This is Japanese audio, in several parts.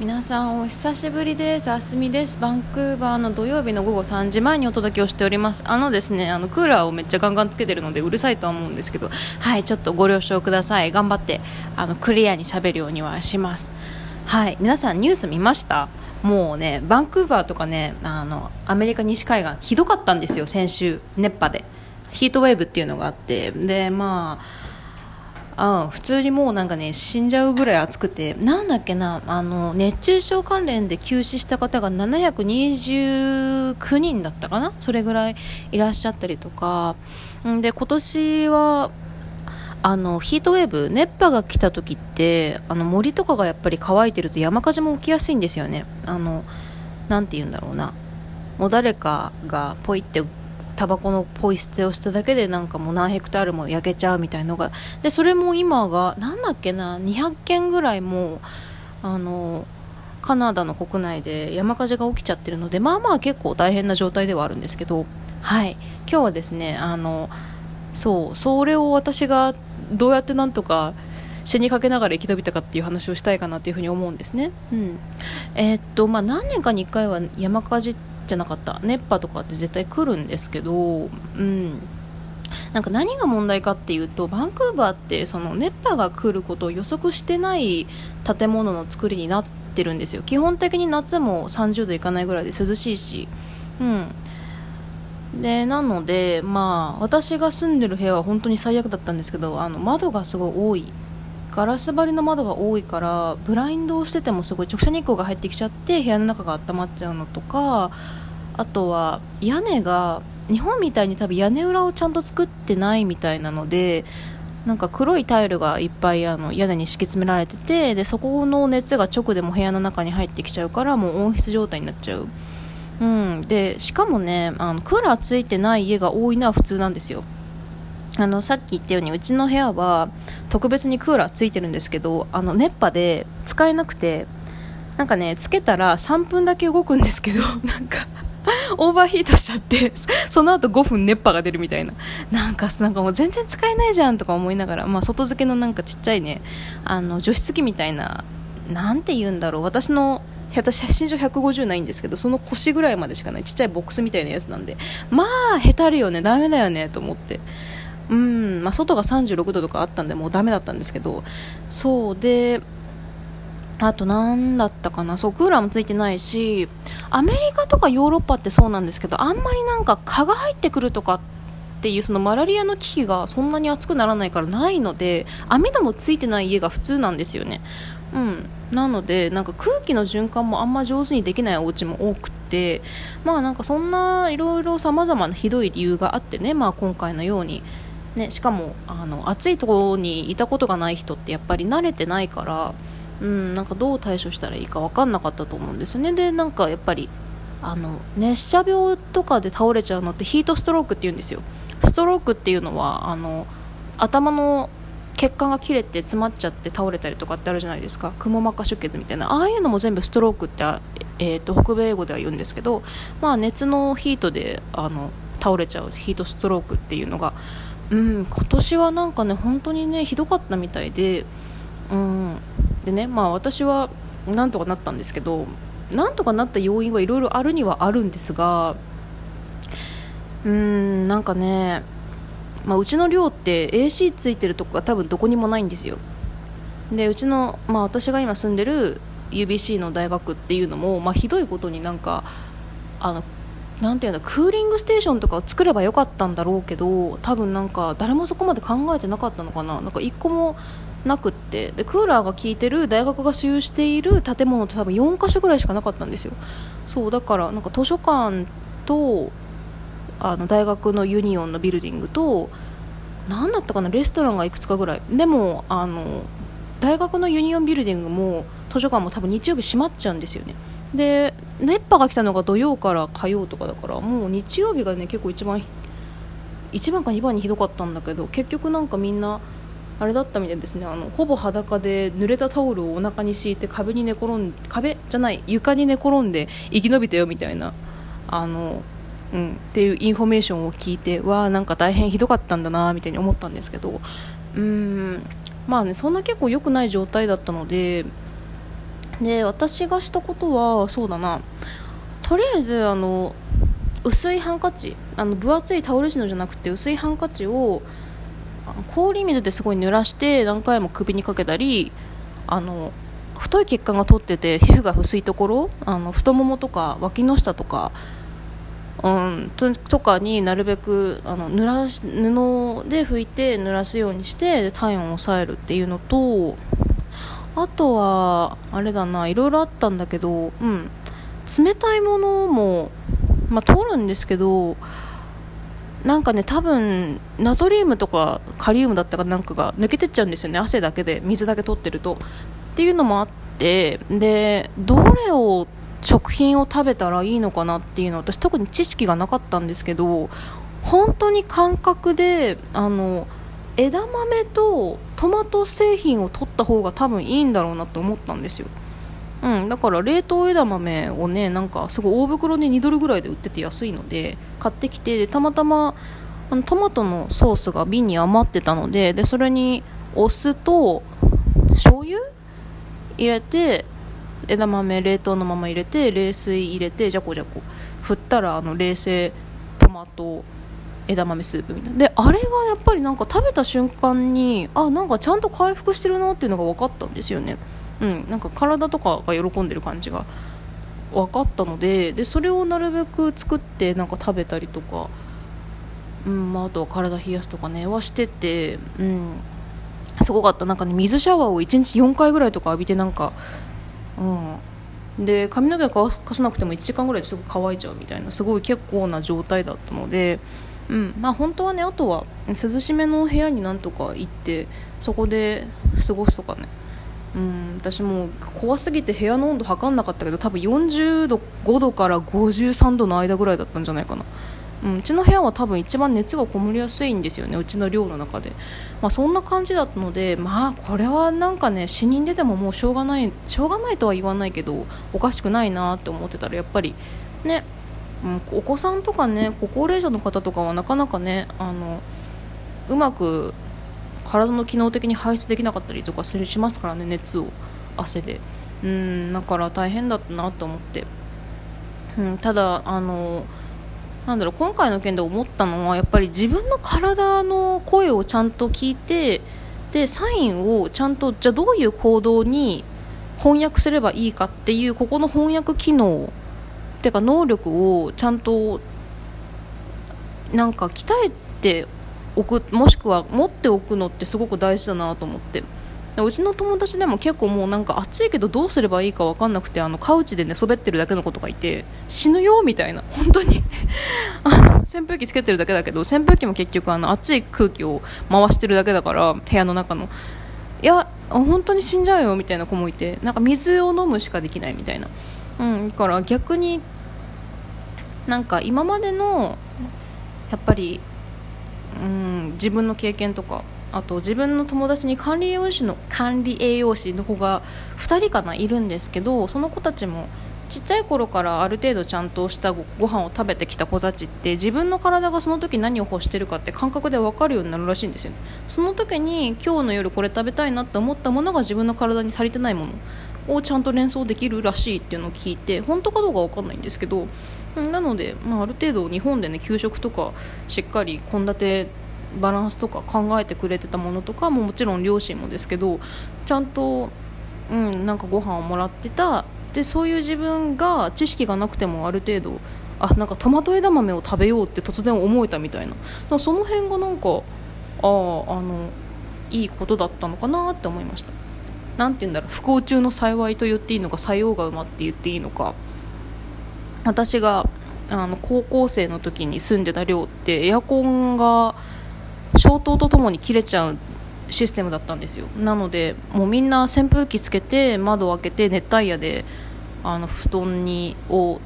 皆さんお久しぶりです。あすみです。バンクーバーの土曜日の午後3時前にお届けをしております。あのですねあのクーラーをめっちゃガンガンつけてるのでうるさいとは思うんですけどはいちょっとご了承ください。頑張ってあのクリアに喋るようにはします。はい皆さんニュース見ました？もうねバンクーバーとかねあのアメリカ西海岸ひどかったんですよ先週熱波で。ヒートウェーブっていうのがあって。でまああ普通にもうなんかね死んじゃうぐらい暑くてなんだっけなあの熱中症関連で休止した方が729人だったかなそれぐらいいらっしゃったりとか。んで今年はあのヒートウェーブ熱波が来た時ってあの森とかがやっぱり乾いてると山火事も起きやすいんですよね。あのなんて言うんだろうな。もう誰かがポイってタバコのポイ捨てをしただけでなんかもう何ヘクタールも焼けちゃうみたいのがでそれも今がなんだっけな200件ぐらいもあのカナダの国内で山火事が起きちゃってるのでまあまあ結構大変な状態ではあるんですけどはい今日はですねあのそうそれを私がどうやってなんとか死にかけながら生き延びたかっていう話をしたいかなというふうに思うんですね。うん、えー、っとまあ何年かに1回は山火事じゃなかった。熱波とかって絶対来るんですけど、うん、なんか何が問題かっていうとバンクーバーってその熱波が来ることを予測してない建物の作りになってるんですよ。基本的に夏も30度いかないぐらいで涼しいし、うん、でなので、まあ、私が住んでる部屋は本当に最悪だったんですけどあの窓がすごい多いガラス張りの窓が多いからブラインドをしててもすごい直射日光が入ってきちゃって部屋の中が温まっちゃうのとかあとは屋根が日本みたいに多分屋根裏をちゃんと作ってないみたいなのでなんか黒いタイルがいっぱいあの屋根に敷き詰められててでそこの熱が直でも部屋の中に入ってきちゃうからもう温室状態になっちゃう、うん、でしかもねあのクーラーついてない家が多いのは普通なんですよ。あのさっき言ったようにうちの部屋は特別にクーラーついてるんですけどあの熱波で使えなくてなんかねつけたら3分だけ動くんですけど なんかオーバーヒートしちゃってその後5分熱波が出るみたいな。なんかなんかもう全然使えないじゃんとか思いながら、まあ、外付けのなんかちっちゃいねあの除湿機みたいななんて言うんだろう。私の私身長150ないんですけどその腰ぐらいまでしかない。ちっちゃいボックスみたいなやつなんで。まあへたるよね。ダメだよね。と思って。うん。まあ、外が36度とかあったんでもうダメだったんですけどそうであと何だったかな。そうクーラーもついてないしアメリカとかヨーロッパってそうなんですけどあんまりなんか蚊が入ってくるとかっていうそのマラリアの危機がそんなに暑くならないからないので網戸もついてない家が普通なんですよね。うん。なのでなんか空気の循環もあんま上手にできないお家も多くてまあなんかそんないろいろさまざまなひどい理由があってねまあ今回のようにね、しかもあの暑いところにいたことがない人ってやっぱり慣れてないから、うん、なんかどう対処したらいいか分かんなかったと思うんですよね。でなんかやっぱりあの熱射病とかで倒れちゃうのってヒートストロークっていうんですよ。ストロークっていうのはあの頭の血管が切れて詰まっちゃって倒れたりとかってあるじゃないですか。くも膜下出血みたいな。ああいうのも全部ストロークって、えーと、と北米英語では言うんですけど、まあ、熱のヒートであの倒れちゃうヒートストロークっていうのがうん、今年はなんかね本当にねひどかったみたいで、うん、でねまあ私はなんとかなったんですけどなんとかなった要因はいろいろあるにはあるんですがうんなんかね、まあ、うちの寮って AC ついてるとこが多分どこにもないんですよ。でうちの、まあ、私が今住んでる UBC の大学っていうのも、まあ、ひどいことになんかあのなんていうのクーリングステーションとかを作ればよかったんだろうけど多分なんか誰もそこまで考えてなかったのかな。なんか1個もなくって。でクーラーが効いてる大学が所有している建物って多分4箇所ぐらいしかなかったんですよ。そうだからなんか図書館とあの大学のユニオンのビルディングと何だったかなレストランがいくつかぐらい。でもあの大学の union building も図書館も多分日曜日閉まっちゃうんですよね。で熱波が来たのが土曜から火曜とかだからもう日曜日がね結構一番1番か2番にひどかったんだけど結局なんかみんなあれだったみたいですね。あのほぼ裸で濡れたタオルをお腹に敷いて壁に寝転ん壁じゃない床に寝転んで生き延びたよみたいなあの、うん、っていうインフォメーションを聞いてわあなんか大変ひどかったんだなみたいに思ったんですけどうーんまあねそんな結構良くない状態だったのでで私がしたことはそうだな。とりあえずあの薄いハンカチあの分厚いタオル地のじゃなくて薄いハンカチを氷水ですごい濡らして何回も首にかけたりあの太い血管が通ってて皮膚が薄いところあの太ももとか脇の下とか、うん、ととかになるべくあの濡らし布で拭いて濡らすようにして体温を抑えるっていうのとあとはあれだないろいろあったんだけど、うん、冷たいものも、まあ、通るんですけどなんかね多分ナトリウムとかカリウムだったかなんかが抜けてっちゃうんですよね。汗だけで水だけ取ってると。っていうのもあってでどれを食品を食べたらいいのかなっていうのは私特に知識がなかったんですけど本当に感覚であの枝豆とトマト製品を取った方が多分いいんだろうなと思ったんですよ。うん、だから冷凍枝豆をねなんかすごい大袋で2ドルぐらいで売ってて安いので買ってきてでたまたまあのトマトのソースが瓶に余ってたのででそれにお酢と醤油？入れて枝豆冷凍のまま入れて冷水入れてじゃこじゃこ。振ったらあの冷製トマト枝豆スープみたいな。であれがやっぱりなんか食べた瞬間にあなんかちゃんと回復してるなっていうのが分かったんですよね。うん、なんか体とかが喜んでる感じが分かったのででそれをなるべく作ってなんか食べたりとか、うんまあ、あとは体冷やすとかねはしてて、うん、すごかった。なんかね水シャワーを1日4回ぐらいとか浴びてなんか、うん、で髪の毛乾かさなくても1時間ぐらいですぐ乾いちゃうみたいなすごい結構な状態だったので。うん。まあ、本当はねあとは涼しめの部屋になんとか行ってそこで過ごすとかね。うん。私も怖すぎて部屋の温度測んなかったけど多分40度5度から53度の間ぐらいだったんじゃないかな、うん、うちの部屋は多分一番熱がこもりやすいんですよねうちの寮の中で、まあ、そんな感じだったのでまあこれはなんかね死人出てももうしょうがないしょうがないとは言わないけどおかしくないなって思ってたらやっぱりね、うん、お子さんとかねご高齢者の方とかはなかなかねあのうまく体の機能的に排出できなかったりとかするしますからね熱を汗で。うんだから大変だったなと思って、うん、ただあのなんだろう今回の件で思ったのはやっぱり自分の体の声をちゃんと聞いてでサインをちゃんとじゃどういう行動に翻訳すればいいかっていうここの翻訳機能ていうか能力をちゃんとなんか鍛えて置くもしくは持っておくのってすごく大事だなと思って。うちの友達でも結構もうなんか暑いけどどうすればいいか分かんなくてあのカウチで寝そべってるだけの子とかいて死ぬよみたいな。本当に。あの扇風機つけてるだけだけど扇風機も結局あの暑い空気を回してるだけだから部屋の中の。いや本当に死んじゃうよみたいな子もいてなんか水を飲むしかできないみたいな、うん、だから逆になんか今までのやっぱりうん自分の経験とかあと自分の友達に管理栄養士の管理栄養士の子が2人かないるんですけどその子たちもちっちゃい頃からある程度ちゃんとしたごご飯を食べてきた子たちって自分の体がその時何を欲してるかって感覚で分かるようになるらしいんですよね。その時に今日の夜これ食べたいなって思ったものが自分の体に足りてないものをちゃんと連想できるらしいっていうのを聞いて本当かどうか分かんないんですけどなので、まあ、ある程度日本でね給食とかしっかり献立バランスとか考えてくれてたものとかももちろん両親もですけどちゃんと、うん、なんかご飯をもらってた。でそういう自分が知識がなくてもある程度あなんかトマト枝豆を食べようって突然思えたみたいな。その辺がなんかああのいいことだったのかなって思いました。なんて言うんだろう不幸中の幸いと言っていいのか採用が馬って言っていいのか。私があの高校生の時に住んでた寮ってエアコンが消灯とともに切れちゃうシステムだったんですよ。なのでもうみんな扇風機つけて窓を開けて熱帯夜であの布団にを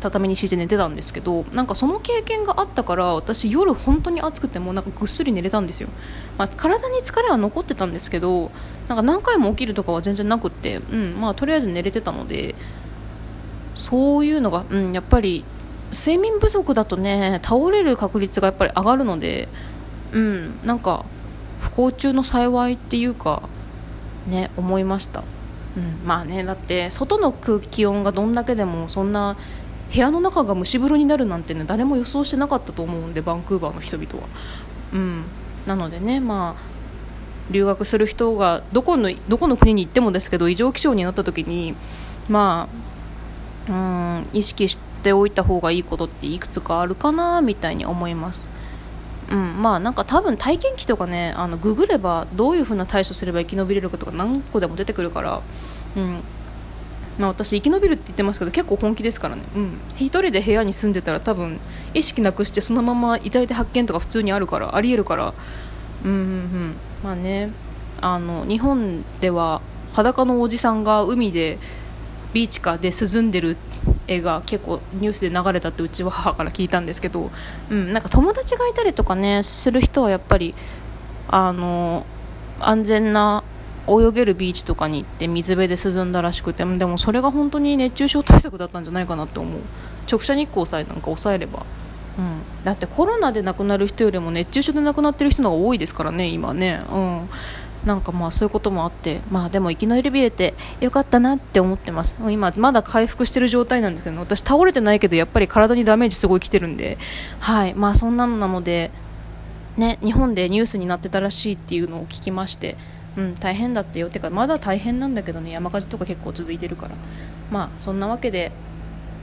畳に敷いて寝てたんですけどなんかその経験があったから私夜本当に暑くてもなんかぐっすり寝れたんですよ、まあ、体に疲れは残ってたんですけどなんか何回も起きるとかは全然なくって、うんまあ、とりあえず寝れてたのでそういうのが、うん、やっぱり睡眠不足だとね倒れる確率がやっぱり上がるので、うん、なんか不幸中の幸いっていうかね思いました、うん、まあねだって外の空気温がどんだけでもそんな部屋の中が蒸し風呂になるなんてね誰も予想してなかったと思うんでバンクーバーの人々は。うんなのでねまあ留学する人がどこのどこの国に行ってもですけど異常気象になった時にまあうん意識しておいた方がいいことっていくつかあるかなみたいに思います。うんまあなんか多分体験記とかねあのググればどういう風な対処すれば生き延びれるかとか何個でも出てくるからうん。まあ、私生き延びるって言ってますけど結構本気ですからね、うん、1人で部屋に住んでたら多分意識なくしてそのまま遺体で発見とか普通にあるからありえるから。うんうんうん。まあねあの日本では裸のおじさんが海でビーチかで涼んでる絵が結構ニュースで流れたってうちは母から聞いたんですけど、うん、なんか友達がいたりとかねする人はやっぱりあの安全な泳げるビーチとかに行って水辺で涼んだらしくてでもそれが本当に熱中症対策だったんじゃないかなって思う。直射日光さえなんか抑えれば、うん、だってコロナで亡くなる人よりも熱中症で亡くなってる人の方が多いですからね今ね。うん。なんかまあそういうこともあってまあでも生き延びれてよかったなって思ってます。今まだ回復してる状態なんですけど私倒れてないけどやっぱり体にダメージすごい来てるんで。はい。まあそんなのなのでね日本でニュースになってたらしいっていうのを聞きまして。うん、大変だってよ。てかまだ大変なんだけどね。山火事とか結構続いてるから。まあそんなわけで、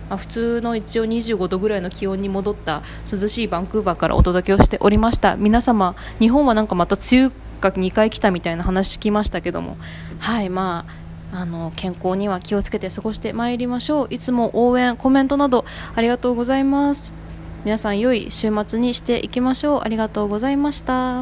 まあ、普通の一応25度ぐらいの気温に戻った涼しいバンクーバーからお届けをしておりました。皆様日本はなんかまた梅雨が2回来たみたいな話聞きましたけども。はいまああの健康には気をつけて過ごしてまいりましょう。いつも応援コメントなどありがとうございます。皆さん良い週末にしていきましょう。ありがとうございました。